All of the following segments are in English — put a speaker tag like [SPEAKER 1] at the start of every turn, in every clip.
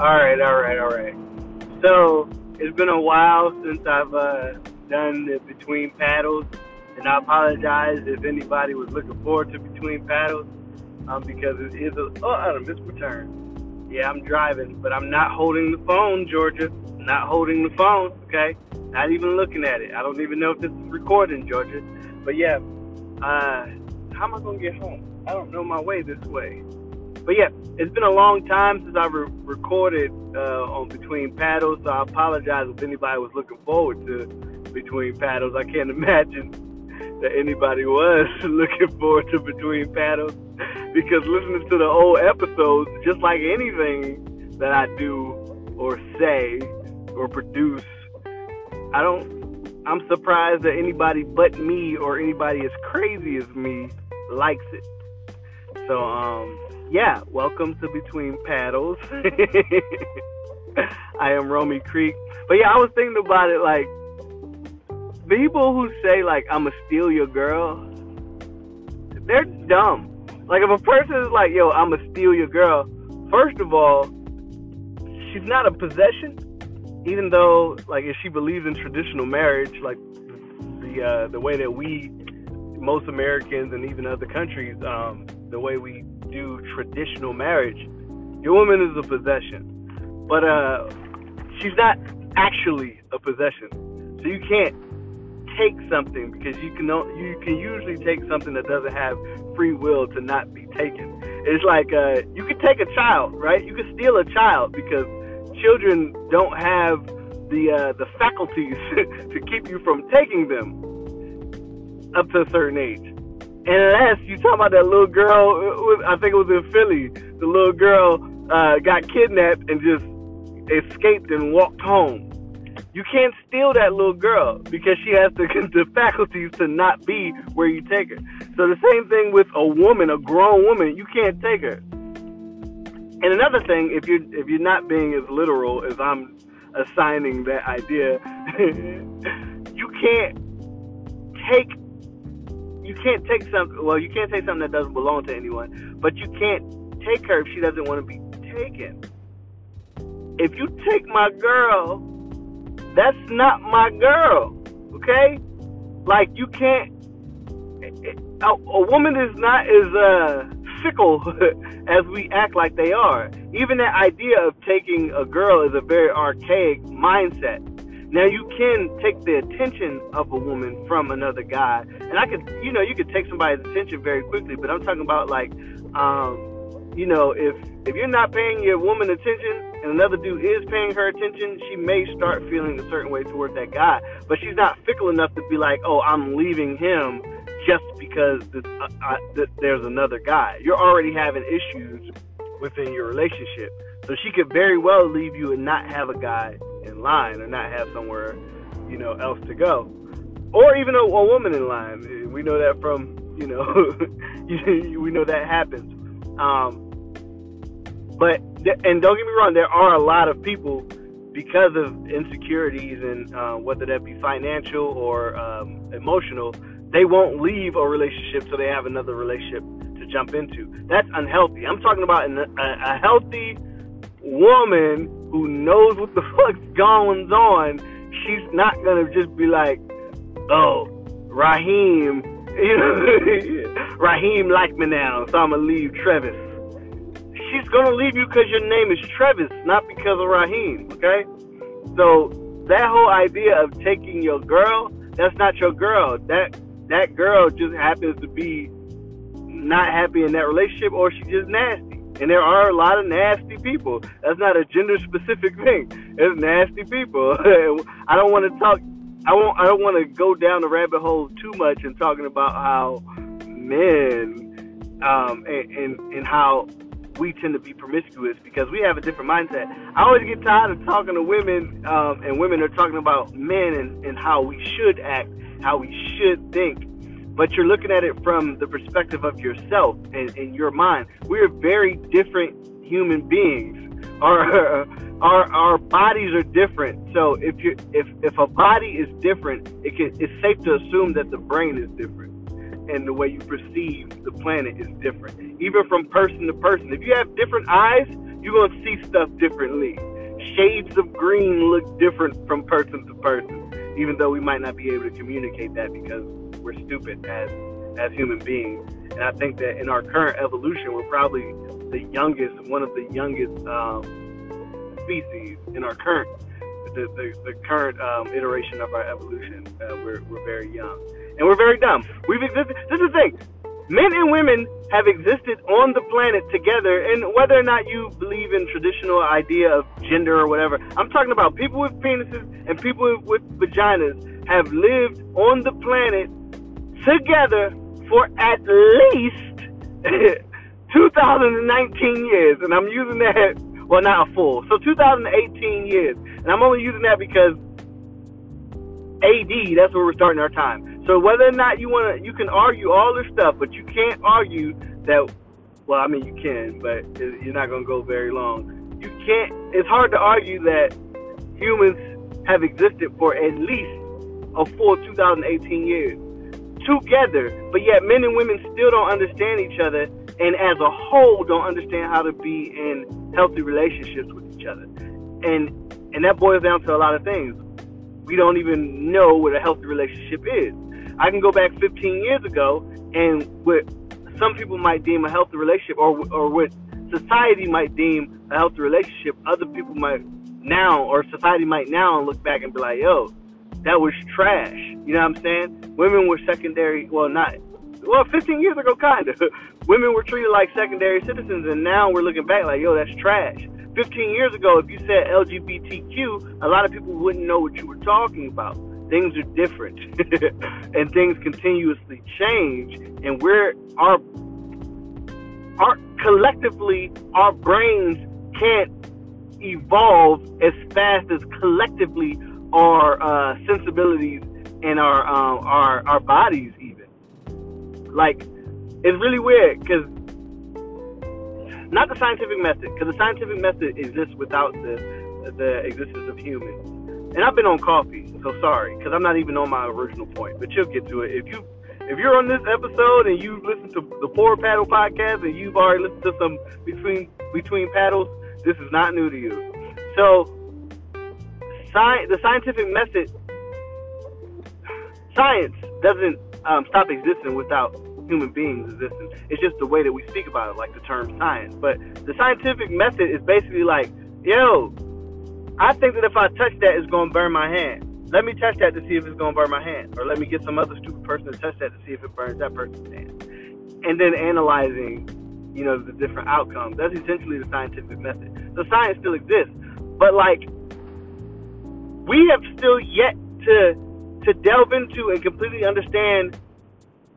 [SPEAKER 1] All right, all right, all right. So it's been a while since I've uh, done the between paddles, and I apologize if anybody was looking forward to between paddles, um, because it is a oh, I missed return. Yeah, I'm driving, but I'm not holding the phone, Georgia. Not holding the phone. Okay, not even looking at it. I don't even know if this is recording, Georgia. But yeah, uh, how am I gonna get home? I don't know my way this way. But yeah, it's been a long time since I re- recorded uh, on Between Paddles, so I apologize if anybody was looking forward to Between Paddles. I can't imagine that anybody was looking forward to Between Paddles because listening to the old episodes, just like anything that I do or say or produce, I don't. I'm surprised that anybody but me or anybody as crazy as me likes it. So um yeah, welcome to Between Paddles. I am Romy Creek. But yeah, I was thinking about it like people who say like I'ma steal your girl, they're dumb. Like if a person is like, yo, I'ma steal your girl, first of all, she's not a possession. Even though like if she believes in traditional marriage, like the uh, the way that we most Americans and even other countries, um, the way we do traditional marriage, your woman is a possession. But uh, she's not actually a possession. So you can't take something because you can you can usually take something that doesn't have free will to not be taken. It's like uh, you can take a child, right? You can steal a child because children don't have the uh, the faculties to keep you from taking them up to a certain age. Unless you talk about that little girl, I think it was in Philly. The little girl uh, got kidnapped and just escaped and walked home. You can't steal that little girl because she has the, the faculties to not be where you take her. So the same thing with a woman, a grown woman, you can't take her. And another thing, if you're if you're not being as literal as I'm assigning that idea, you can't take you can't take something. Well, you can't take something that doesn't belong to anyone, but you can't take her if she doesn't want to be taken. If you take my girl, that's not my girl. Okay? Like you can't. A, a woman is not as uh, fickle as we act like they are. Even that idea of taking a girl is a very archaic mindset. Now you can take the attention of a woman from another guy, and I could, you know, you could take somebody's attention very quickly. But I'm talking about like, um, you know, if if you're not paying your woman attention and another dude is paying her attention, she may start feeling a certain way towards that guy. But she's not fickle enough to be like, oh, I'm leaving him just because this, uh, uh, th- there's another guy. You're already having issues within your relationship. So she could very well leave you and not have a guy in line or not have somewhere, you know, else to go. Or even a, a woman in line. We know that from, you know, we know that happens. Um, but, and don't get me wrong, there are a lot of people because of insecurities and uh, whether that be financial or um, emotional, they won't leave a relationship so they have another relationship to jump into. That's unhealthy. I'm talking about an, a, a healthy woman who knows what the fuck's going on, she's not gonna just be like, oh, Raheem, you know, Raheem like me now, so I'm gonna leave Travis. She's gonna leave you because your name is Travis, not because of Raheem, okay? So that whole idea of taking your girl, that's not your girl. That that girl just happens to be not happy in that relationship or she just nasty. And there are a lot of nasty people. That's not a gender specific thing. It's nasty people. I don't want to talk. I won't. I don't want to go down the rabbit hole too much in talking about how men um, and, and and how we tend to be promiscuous because we have a different mindset. I always get tired of talking to women, um, and women are talking about men and, and how we should act, how we should think but you're looking at it from the perspective of yourself and, and your mind. We're very different human beings. Our our our bodies are different. So if you if if a body is different, it can it's safe to assume that the brain is different and the way you perceive the planet is different. Even from person to person. If you have different eyes, you're gonna see stuff differently. Shades of green look different from person to person, even though we might not be able to communicate that because we're stupid as as human beings. And I think that in our current evolution, we're probably the youngest, one of the youngest um, species in our current the, the, the current um, iteration of our evolution. Uh, we're, we're very young. And we're very dumb. We've existed. This is the thing. Men and women have existed on the planet together, and whether or not you believe in traditional idea of gender or whatever, I'm talking about people with penises and people with, with vaginas have lived on the planet together for at least 2019 years, and I'm using that well, not a full. So 2018 years, and I'm only using that because AD, that's where we're starting our time. So whether or not you want to, you can argue all this stuff, but you can't argue that. Well, I mean you can, but you're not going to go very long. You can't. It's hard to argue that humans have existed for at least a full 2018 years together, but yet men and women still don't understand each other, and as a whole, don't understand how to be in healthy relationships with each other. And and that boils down to a lot of things we don't even know what a healthy relationship is. I can go back 15 years ago, and what some people might deem a healthy relationship, or or what society might deem a healthy relationship, other people might now, or society might now look back and be like, "Yo, that was trash." You know what I'm saying? Women were secondary. Well, not well, 15 years ago, kind of. Women were treated like secondary citizens, and now we're looking back like, "Yo, that's trash." 15 years ago, if you said LGBTQ, a lot of people wouldn't know what you were talking about. Things are different, and things continuously change, and we're our our collectively our brains can't evolve as fast as collectively our uh, sensibilities and our um, our our bodies even. Like it's really weird because not the scientific method, because the scientific method exists without the the existence of humans. And I've been on coffee, so sorry, because I'm not even on my original point. But you'll get to it if you if you're on this episode and you listen to the Four Paddle podcast and you've already listened to some between between paddles, this is not new to you. So, sci- the scientific method, science doesn't um, stop existing without human beings existing. It's just the way that we speak about it, like the term science. But the scientific method is basically like, yo, I think that if I touch that, it's going to burn my hand. Let me touch that to see if it's going to burn my hand. Or let me get some other stupid person to touch that to see if it burns that person's hand. And then analyzing, you know, the different outcomes. That's essentially the scientific method. So science still exists. But like, we have still yet to to delve into and completely understand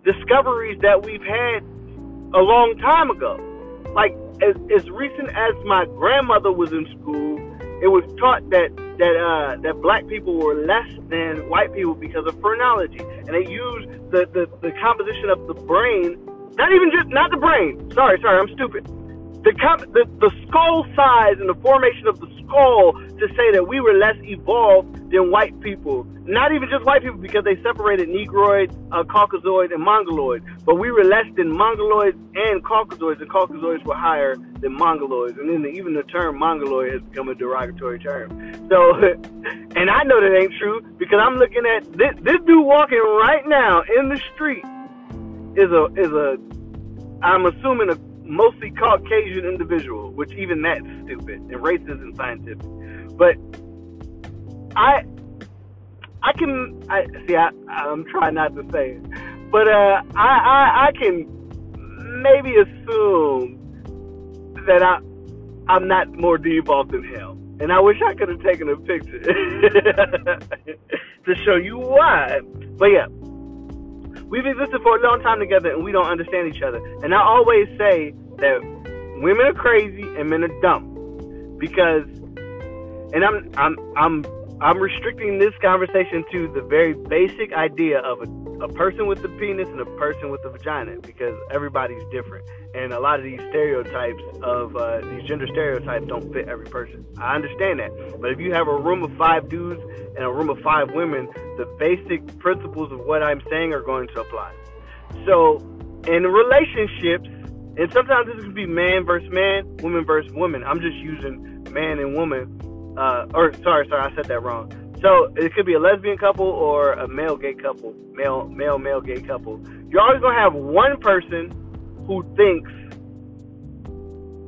[SPEAKER 1] discoveries that we've had a long time ago. Like as as recent as my grandmother was in school, it was taught that that uh, that black people were less than white people because of phrenology, and they used the, the the composition of the brain. Not even just not the brain. Sorry, sorry, I'm stupid the, the, the skull size and the formation of the skull to say that we were less evolved than white people. Not even just white people because they separated Negroid, uh, Caucasoid, and Mongoloid. But we were less than Mongoloids and Caucasoids, and Caucasoids were higher than Mongoloids. And then the, even the term Mongoloid has become a derogatory term. So, and I know that ain't true because I'm looking at this, this dude walking right now in the street is a is a I'm assuming a mostly Caucasian individual, which even that's stupid and race isn't scientific. But I I can I see I I'm trying not to say it. But uh I I, I can maybe assume that I I'm not more devolved than him. And I wish I could have taken a picture to show you why. But yeah, We've existed for a long time together and we don't understand each other. And I always say that women are crazy and men are dumb. Because and I'm I'm I'm I'm restricting this conversation to the very basic idea of a a person with a penis and a person with a vagina because everybody's different. And a lot of these stereotypes of uh, these gender stereotypes don't fit every person. I understand that. But if you have a room of five dudes and a room of five women, the basic principles of what I'm saying are going to apply. So in relationships, and sometimes this could be man versus man, woman versus woman. I'm just using man and woman. Uh, or sorry, sorry, I said that wrong. So it could be a lesbian couple or a male gay couple, male male male gay couple. You're always gonna have one person who thinks,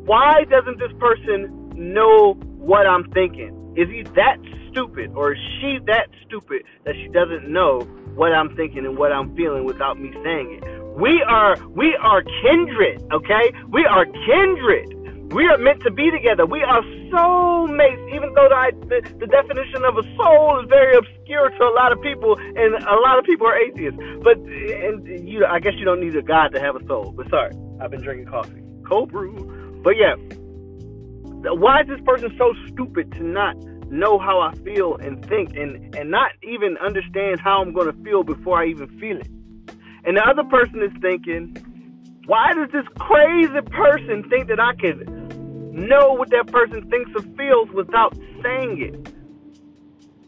[SPEAKER 1] why doesn't this person know what I'm thinking? Is he that stupid or is she that stupid that she doesn't know what I'm thinking and what I'm feeling without me saying it? We are we are kindred, okay? We are kindred. We are meant to be together. We are soulmates, even though the, the, definition of a soul is very obscure to a lot of people, and a lot of people are atheists. But and you, I guess you don't need a God to have a soul. But sorry, I've been drinking coffee, cold brew. But yeah, why is this person so stupid to not know how I feel and think, and and not even understand how I'm going to feel before I even feel it? And the other person is thinking, why does this crazy person think that I can know what that person thinks or feels without saying it?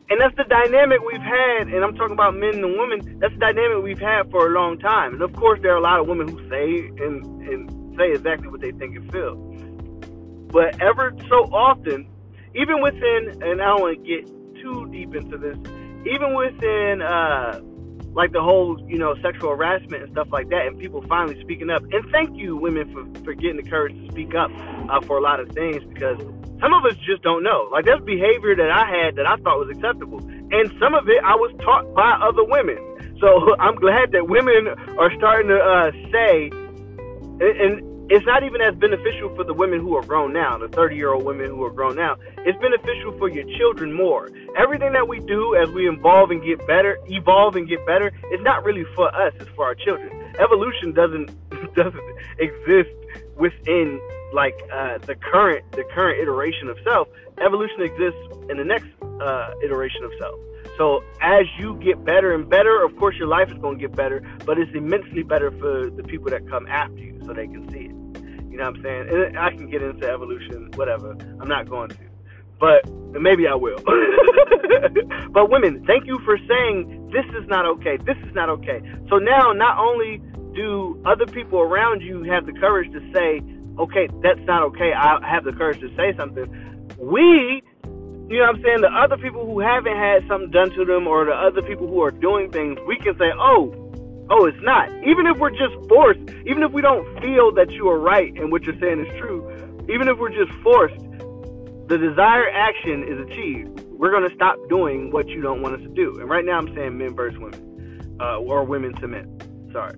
[SPEAKER 1] And that's the dynamic we've had, and I'm talking about men and women. That's the dynamic we've had for a long time. And of course, there are a lot of women who say and, and say exactly what they think and feel. But ever so often, even within, and I don't want to get too deep into this, even within uh, like the whole, you know, sexual harassment and stuff like that, and people finally speaking up. And thank you, women, for, for getting the courage to speak up uh, for a lot of things because some of us just don't know. Like there's behavior that I had that I thought was acceptable, and some of it I was taught by other women. So I'm glad that women are starting to uh, say, and, and it's not even as beneficial for the women who are grown now, the 30 year old women who are grown now. It's beneficial for your children more. Everything that we do as we evolve and get better, evolve and get better, it's not really for us, it's for our children. Evolution doesn't doesn't exist within like uh, the current the current iteration of self. Evolution exists in the next uh, iteration of self. So as you get better and better, of course your life is going to get better, but it's immensely better for the people that come after you so they can see it. You know what I'm saying? And I can get into evolution, whatever. I'm not going to. But maybe I will. but women, thank you for saying this is not okay. This is not okay. So now not only do other people around you have the courage to say, okay, that's not okay. I have the courage to say something. We you know what I'm saying? The other people who haven't had something done to them or the other people who are doing things, we can say, oh, oh, it's not. Even if we're just forced, even if we don't feel that you are right and what you're saying is true, even if we're just forced, the desired action is achieved. We're going to stop doing what you don't want us to do. And right now I'm saying men versus women, uh, or women to men. Sorry.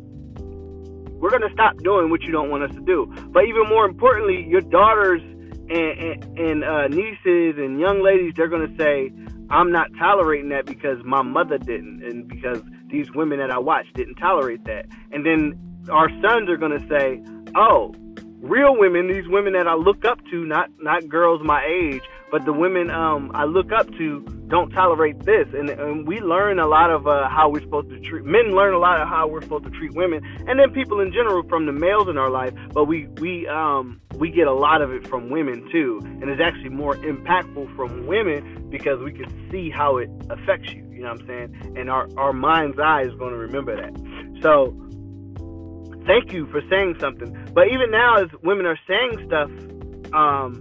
[SPEAKER 1] We're going to stop doing what you don't want us to do. But even more importantly, your daughters and, and, and uh, nieces and young ladies, they're going to say, I'm not tolerating that because my mother didn't, and because these women that I watch didn't tolerate that. And then our sons are going to say, oh, real women, these women that I look up to, not not girls my age, but the women um, I look up to don't tolerate this, and, and we learn a lot of uh, how we're supposed to treat men. Learn a lot of how we're supposed to treat women, and then people in general from the males in our life. But we we um, we get a lot of it from women too, and it's actually more impactful from women because we can see how it affects you. You know what I'm saying? And our our mind's eye is going to remember that. So thank you for saying something. But even now, as women are saying stuff, um,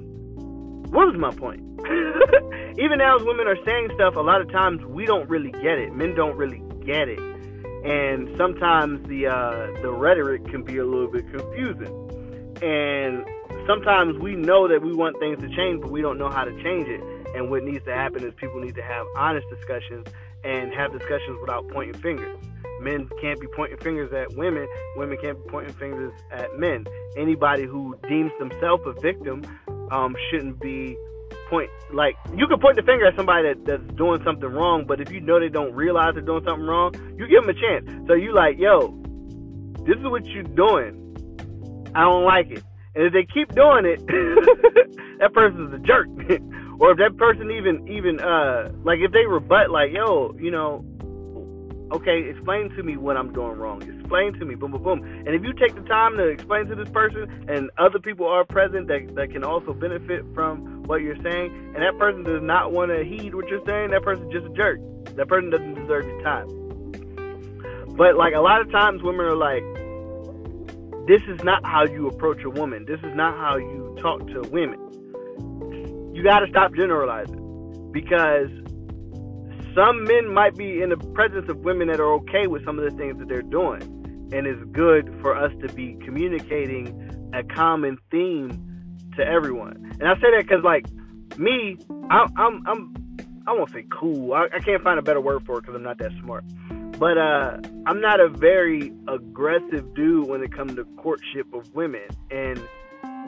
[SPEAKER 1] what was my point? even now, as women are saying stuff, a lot of times we don't really get it. Men don't really get it, and sometimes the uh, the rhetoric can be a little bit confusing. And sometimes we know that we want things to change, but we don't know how to change it. And what needs to happen is people need to have honest discussions and have discussions without pointing fingers. Men can't be pointing fingers at women. Women can't be pointing fingers at men. Anybody who deems themselves a victim um, shouldn't be point like you can point the finger at somebody that, that's doing something wrong, but if you know they don't realize they're doing something wrong, you give them a chance. So you like, yo, this is what you're doing. I don't like it. And if they keep doing it, that person's a jerk. or if that person even even uh like if they rebut like, yo, you know, okay, explain to me what I'm doing wrong. Explain to me, boom, boom, boom. And if you take the time to explain to this person, and other people are present that, that can also benefit from what you're saying, and that person does not want to heed what you're saying, that person's just a jerk. That person doesn't deserve your time. But like a lot of times, women are like, this is not how you approach a woman. This is not how you talk to women. You got to stop generalizing because some men might be in the presence of women that are okay with some of the things that they're doing. And it's good for us to be communicating a common theme to everyone. And I say that because, like, me, I, I'm, I'm, I won't say cool. I, I can't find a better word for it because I'm not that smart. But uh, I'm not a very aggressive dude when it comes to courtship of women. And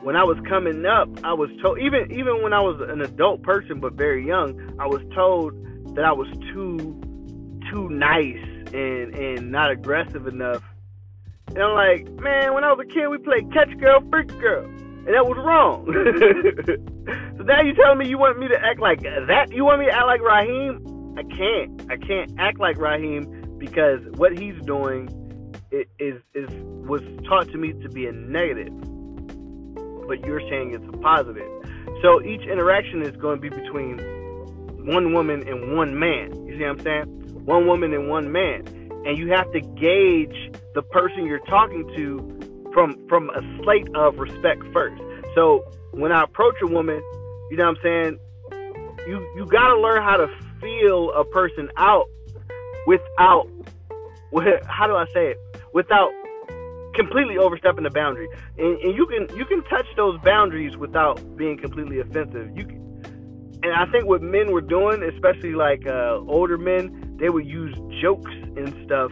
[SPEAKER 1] when I was coming up, I was told even even when I was an adult person but very young, I was told that I was too too nice and and not aggressive enough. And I'm like, man, when I was a kid, we played catch girl, freak girl, and that was wrong. so now you're telling me you want me to act like that? You want me to act like Raheem? I can't. I can't act like Raheem because what he's doing is is was taught to me to be a negative, but you're saying it's a positive. So each interaction is going to be between one woman and one man. You see what I'm saying? One woman and one man. And you have to gauge the person you're talking to from from a slate of respect first. So when I approach a woman, you know what I'm saying? You you gotta learn how to feel a person out without how do I say it? Without completely overstepping the boundary. And, and you can you can touch those boundaries without being completely offensive. You can, and I think what men were doing, especially like uh, older men, they would use jokes and stuff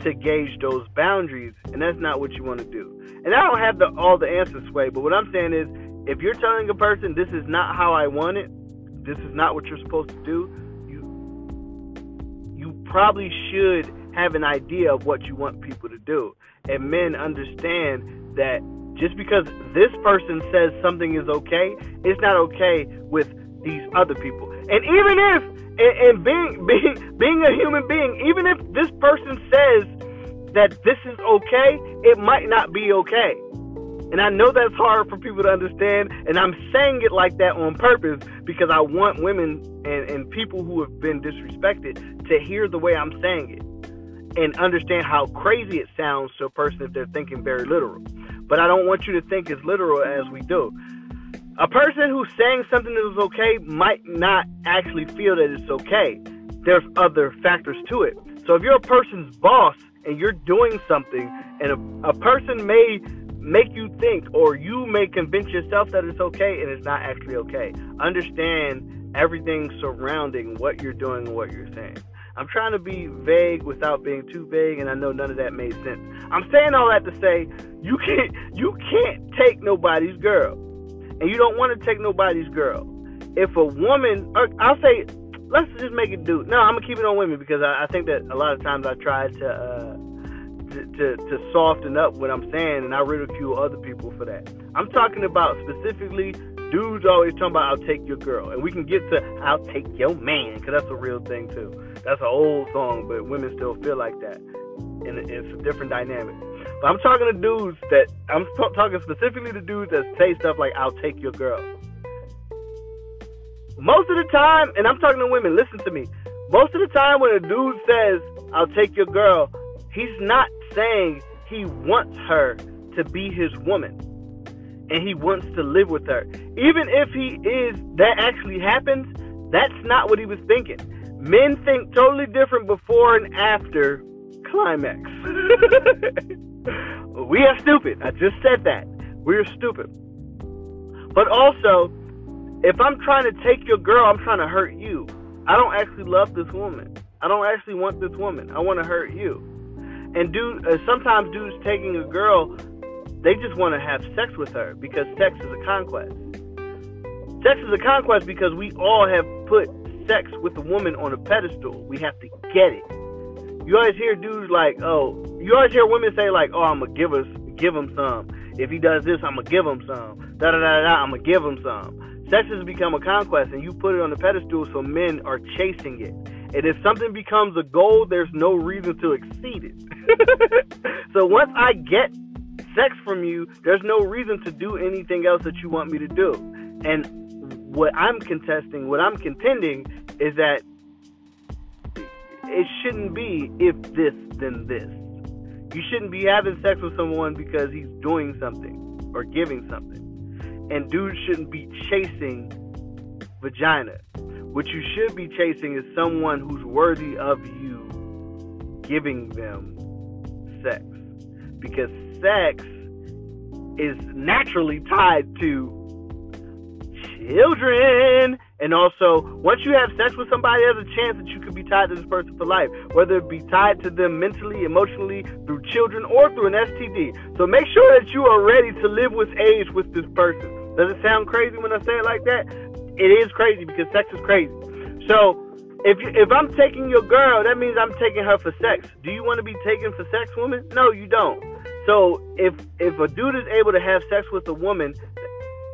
[SPEAKER 1] to gauge those boundaries, and that's not what you want to do. And I don't have the, all the answers, Sway, but what I'm saying is, if you're telling a person this is not how I want it, this is not what you're supposed to do, you you probably should have an idea of what you want people to do. And men understand that just because this person says something is okay, it's not okay with these other people. And even if and, being being being a human being, even if this person says that this is okay, it might not be okay. And I know that's hard for people to understand, and I'm saying it like that on purpose because I want women and, and people who have been disrespected to hear the way I'm saying it and understand how crazy it sounds to a person if they're thinking very literal. But I don't want you to think as literal as we do a person who's saying something that is okay might not actually feel that it's okay. There's other factors to it. So if you're a person's boss and you're doing something, and a, a person may make you think, or you may convince yourself that it's okay, and it's not actually okay. Understand everything surrounding what you're doing and what you're saying. I'm trying to be vague without being too vague, and I know none of that made sense. I'm saying all that to say you can't you can't take nobody's girl and you don't want to take nobody's girl. If a woman, I'll say, let's just make it do. No, I'm gonna keep it on women because I, I think that a lot of times I try to, uh, to, to to soften up what I'm saying, and I ridicule other people for that. I'm talking about specifically dudes always talking about I'll take your girl, and we can get to I'll take your man because that's a real thing too. That's an old song, but women still feel like that, and it's a different dynamic. But I'm talking to dudes that I'm talking specifically to dudes that say stuff like "I'll take your girl." Most of the time, and I'm talking to women. Listen to me. Most of the time, when a dude says "I'll take your girl," he's not saying he wants her to be his woman and he wants to live with her. Even if he is, that actually happens, that's not what he was thinking. Men think totally different before and after climax. we are stupid. I just said that. We are stupid. But also, if I'm trying to take your girl, I'm trying to hurt you. I don't actually love this woman. I don't actually want this woman. I want to hurt you. And dude, uh, sometimes dudes taking a girl, they just want to have sex with her because sex is a conquest. Sex is a conquest because we all have put sex with a woman on a pedestal. We have to get it. You always hear dudes like, oh, you always hear women say like, oh, I'm gonna give us, give him some. If he does this, I'm gonna give him some. Da da da da. I'm gonna give him some. Sex has become a conquest, and you put it on the pedestal, so men are chasing it. And if something becomes a goal, there's no reason to exceed it. so once I get sex from you, there's no reason to do anything else that you want me to do. And what I'm contesting, what I'm contending, is that it shouldn't be if this then this. You shouldn't be having sex with someone because he's doing something or giving something. And dudes shouldn't be chasing vagina. What you should be chasing is someone who's worthy of you giving them sex. Because sex is naturally tied to children. And also, once you have sex with somebody, there's a chance that you could be tied to this person for life, whether it be tied to them mentally, emotionally, through children, or through an STD. So make sure that you are ready to live with age with this person. Does it sound crazy when I say it like that? It is crazy because sex is crazy. So if you, if I'm taking your girl, that means I'm taking her for sex. Do you want to be taken for sex, woman? No, you don't. So if if a dude is able to have sex with a woman,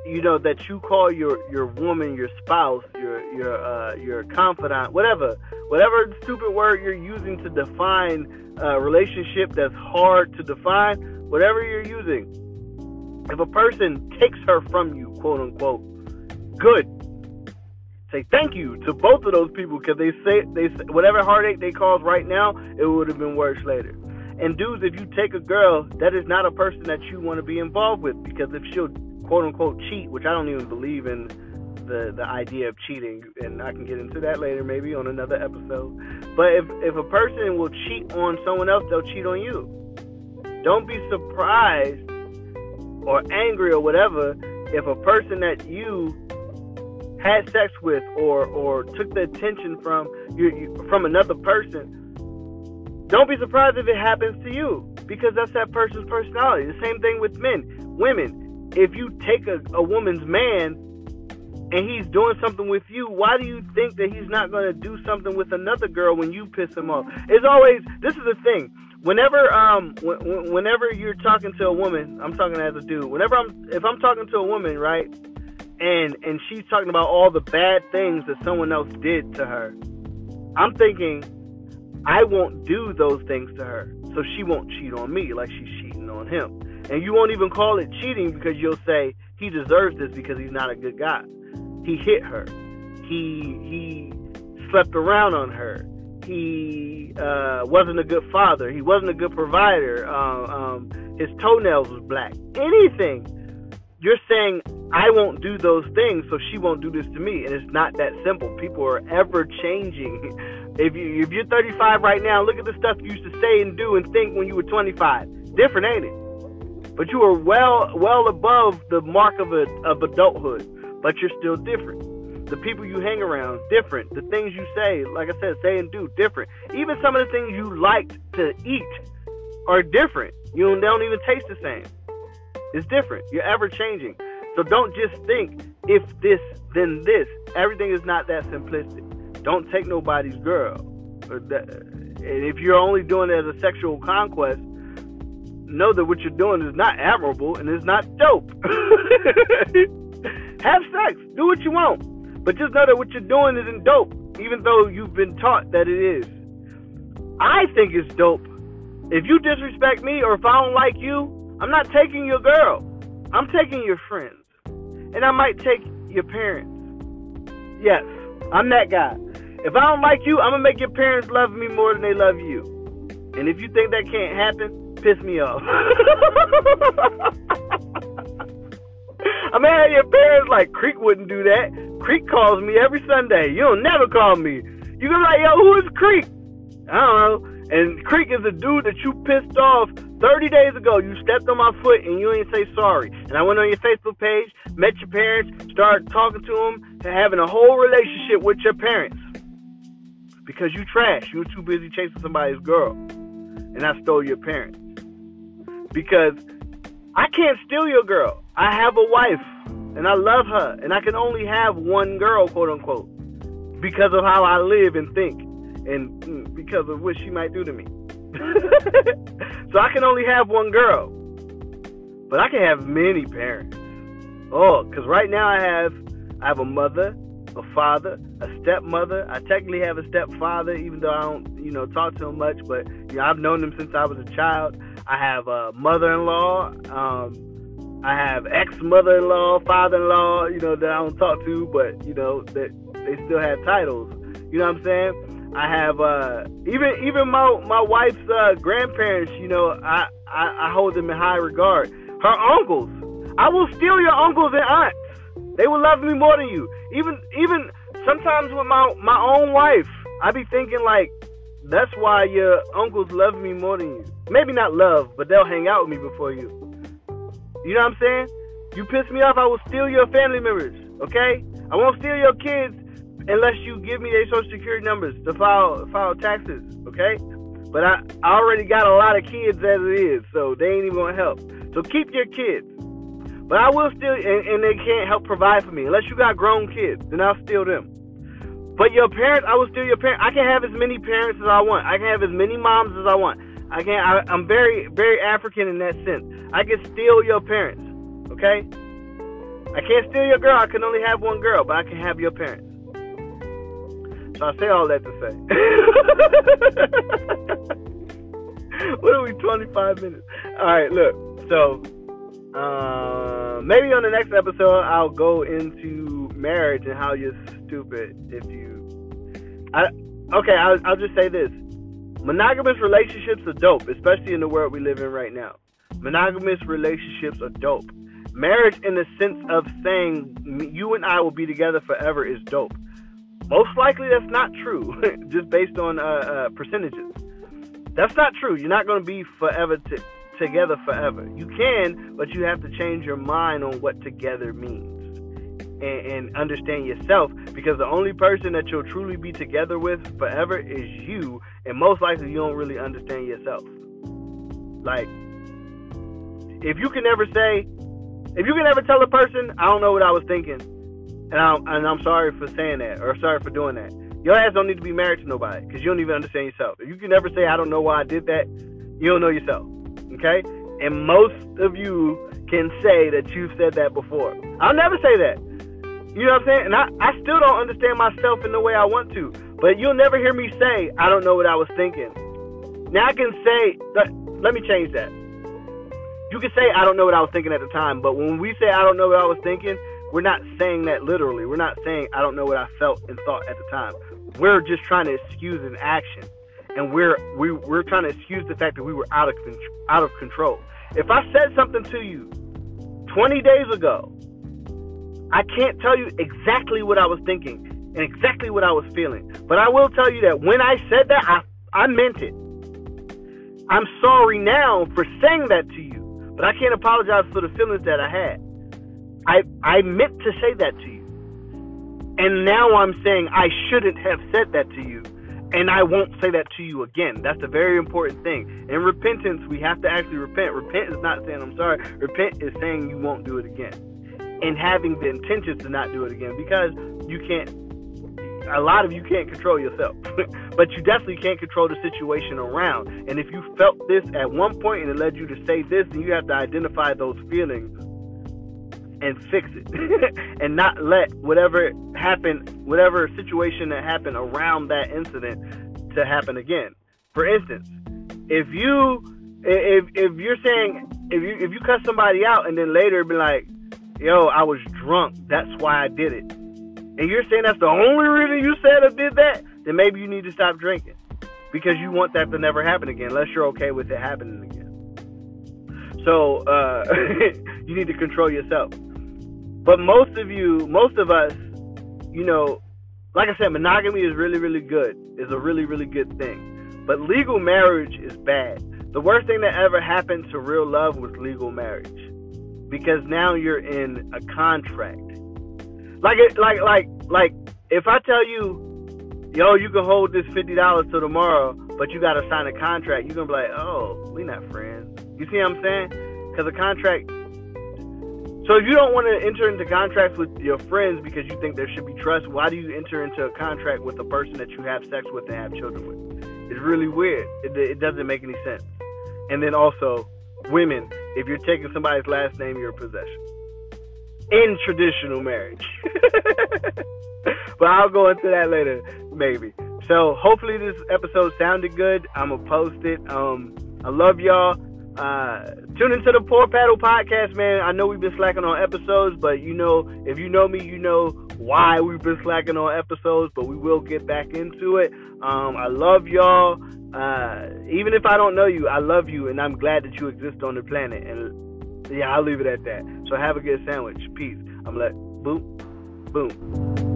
[SPEAKER 1] you know that you call your your woman your spouse, your your uh, your confidant, whatever, whatever stupid word you're using to define a relationship that's hard to define, whatever you're using. If a person takes her from you, quote unquote, good. Say thank you to both of those people because they say they say, whatever heartache they cause right now, it would have been worse later. And dudes, if you take a girl, that is not a person that you want to be involved with because if she'll quote unquote cheat, which I don't even believe in the the idea of cheating, and I can get into that later maybe on another episode. But if if a person will cheat on someone else, they'll cheat on you. Don't be surprised or angry or whatever if a person that you had sex with or or took the attention from you, from another person don't be surprised if it happens to you because that's that person's personality. The same thing with men. Women, if you take a, a woman's man and he's doing something with you, why do you think that he's not going to do something with another girl when you piss him off? It's always, this is the thing. Whenever um w- whenever you're talking to a woman, I'm talking as a dude. Whenever I'm if I'm talking to a woman, right? And and she's talking about all the bad things that someone else did to her. I'm thinking I won't do those things to her, so she won't cheat on me like she's cheating on him. And you won't even call it cheating because you'll say he deserves this because he's not a good guy. He hit her. He he slept around on her. He uh, wasn't a good father. He wasn't a good provider. Uh, um, his toenails was black. Anything. You're saying I won't do those things, so she won't do this to me, and it's not that simple. People are ever changing If you if you're 35 right now, look at the stuff you used to say and do and think when you were 25. Different, ain't it? But you are well well above the mark of a, of adulthood, but you're still different. The people you hang around, different. The things you say, like I said, say and do, different. Even some of the things you like to eat are different. You don't, they don't even taste the same. It's different. You're ever changing. So don't just think if this, then this. Everything is not that simplistic. Don't take nobody's girl. And if you're only doing it as a sexual conquest, know that what you're doing is not admirable and it's not dope. Have sex, do what you want, but just know that what you're doing isn't dope, even though you've been taught that it is. I think it's dope. If you disrespect me or if I don't like you, I'm not taking your girl. I'm taking your friends. And I might take your parents. Yes, I'm that guy. If I don't like you, I'm gonna make your parents love me more than they love you. And if you think that can't happen, piss me off. I'm mean, your parents like Creek wouldn't do that. Creek calls me every Sunday. You don't never call me. You go like, yo, who is Creek? I don't know. And Creek is a dude that you pissed off 30 days ago. You stepped on my foot and you ain't say sorry. And I went on your Facebook page, met your parents, started talking to them, having a whole relationship with your parents because you trash. You were too busy chasing somebody's girl, and I stole your parents. Because I can't steal your girl. I have a wife, and I love her, and I can only have one girl, quote unquote, because of how I live and think, and mm, because of what she might do to me. so I can only have one girl, but I can have many parents. Oh, because right now I have I have a mother, a father, a stepmother. I technically have a stepfather, even though I don't, you know, talk to him much. But know, I've known him since I was a child. I have a mother-in-law. Um, I have ex-mother-in-law, father-in-law. You know that I don't talk to, but you know that they still have titles. You know what I'm saying? I have uh, even even my my wife's uh, grandparents. You know, I, I I hold them in high regard. Her uncles, I will steal your uncles and aunts. They will love me more than you. Even even sometimes with my my own wife, I be thinking like, that's why your uncles love me more than you. Maybe not love, but they'll hang out with me before you. You know what I'm saying? You piss me off, I will steal your family members. Okay? I won't steal your kids unless you give me their social security numbers to file file taxes. Okay? But I, I already got a lot of kids as it is, so they ain't even gonna help. So keep your kids. But I will still, and, and they can't help provide for me unless you got grown kids. Then I'll steal them. But your parents, I will steal your parents. I can have as many parents as I want. I can have as many moms as I want. I can. I, I'm very, very African in that sense. I can steal your parents. Okay. I can't steal your girl. I can only have one girl, but I can have your parents. So I say all that to say. what are we? 25 minutes. All right. Look. So uh, maybe on the next episode, I'll go into marriage and how you're stupid if you. I okay. I'll, I'll just say this: monogamous relationships are dope, especially in the world we live in right now. Monogamous relationships are dope. Marriage, in the sense of saying you and I will be together forever, is dope. Most likely, that's not true, just based on uh, uh, percentages. That's not true. You're not going to be forever to together forever. You can, but you have to change your mind on what together means. And, and, understand yourself because the only person that you'll truly be together with forever is you, and most likely you don't really understand yourself. Like, if you can never say, if you can never tell a person, I don't know what I was thinking, and I'm, and I'm sorry for saying that or sorry for doing that, your ass don't need to be married to nobody because you don't even understand yourself. If you can never say, I don't know why I did that, you don't know yourself. Okay? And most of you can say that you've said that before. I'll never say that. You know what I'm saying? And I, I still don't understand myself in the way I want to. But you'll never hear me say, I don't know what I was thinking. Now I can say, let, let me change that. You can say, I don't know what I was thinking at the time. But when we say, I don't know what I was thinking, we're not saying that literally. We're not saying, I don't know what I felt and thought at the time. We're just trying to excuse an action and we're we, we're trying to excuse the fact that we were out of out of control. If I said something to you 20 days ago, I can't tell you exactly what I was thinking and exactly what I was feeling, but I will tell you that when I said that, I I meant it. I'm sorry now for saying that to you, but I can't apologize for the feelings that I had. I I meant to say that to you. And now I'm saying I shouldn't have said that to you and I won't say that to you again. That's a very important thing. In repentance, we have to actually repent. Repent is not saying I'm sorry. Repent is saying you won't do it again. And having the intention to not do it again because you can't a lot of you can't control yourself, but you definitely can't control the situation around. And if you felt this at one point and it led you to say this, then you have to identify those feelings and fix it and not let whatever happened, whatever situation that happened around that incident to happen again. For instance, if you if if you're saying if you if you cut somebody out and then later be like, yo, I was drunk, that's why I did it. And you're saying that's the only reason you said I did that, then maybe you need to stop drinking. Because you want that to never happen again, unless you're okay with it happening again. So uh, you need to control yourself. But most of you, most of us, you know, like I said, monogamy is really, really good. It's a really, really good thing. But legal marriage is bad. The worst thing that ever happened to real love was legal marriage. Because now you're in a contract. Like like like like if I tell you, yo, you can hold this fifty dollars till tomorrow, but you gotta sign a contract, you're gonna be like, Oh, we not friends. You see what I'm saying? Because a contract so if you don't want to enter into contracts with your friends because you think there should be trust, why do you enter into a contract with a person that you have sex with and have children with? It's really weird. It, it doesn't make any sense. And then also, women, if you're taking somebody's last name, you're a possession. In traditional marriage. but I'll go into that later, maybe. So hopefully this episode sounded good. I'm gonna post it. Um, I love y'all. Uh, tune into the Poor Paddle podcast, man. I know we've been slacking on episodes, but you know, if you know me, you know why we've been slacking on episodes, but we will get back into it. Um, I love y'all. Uh, even if I don't know you, I love you, and I'm glad that you exist on the planet. And yeah, I'll leave it at that. So have a good sandwich. Peace. I'm like, boom, boom.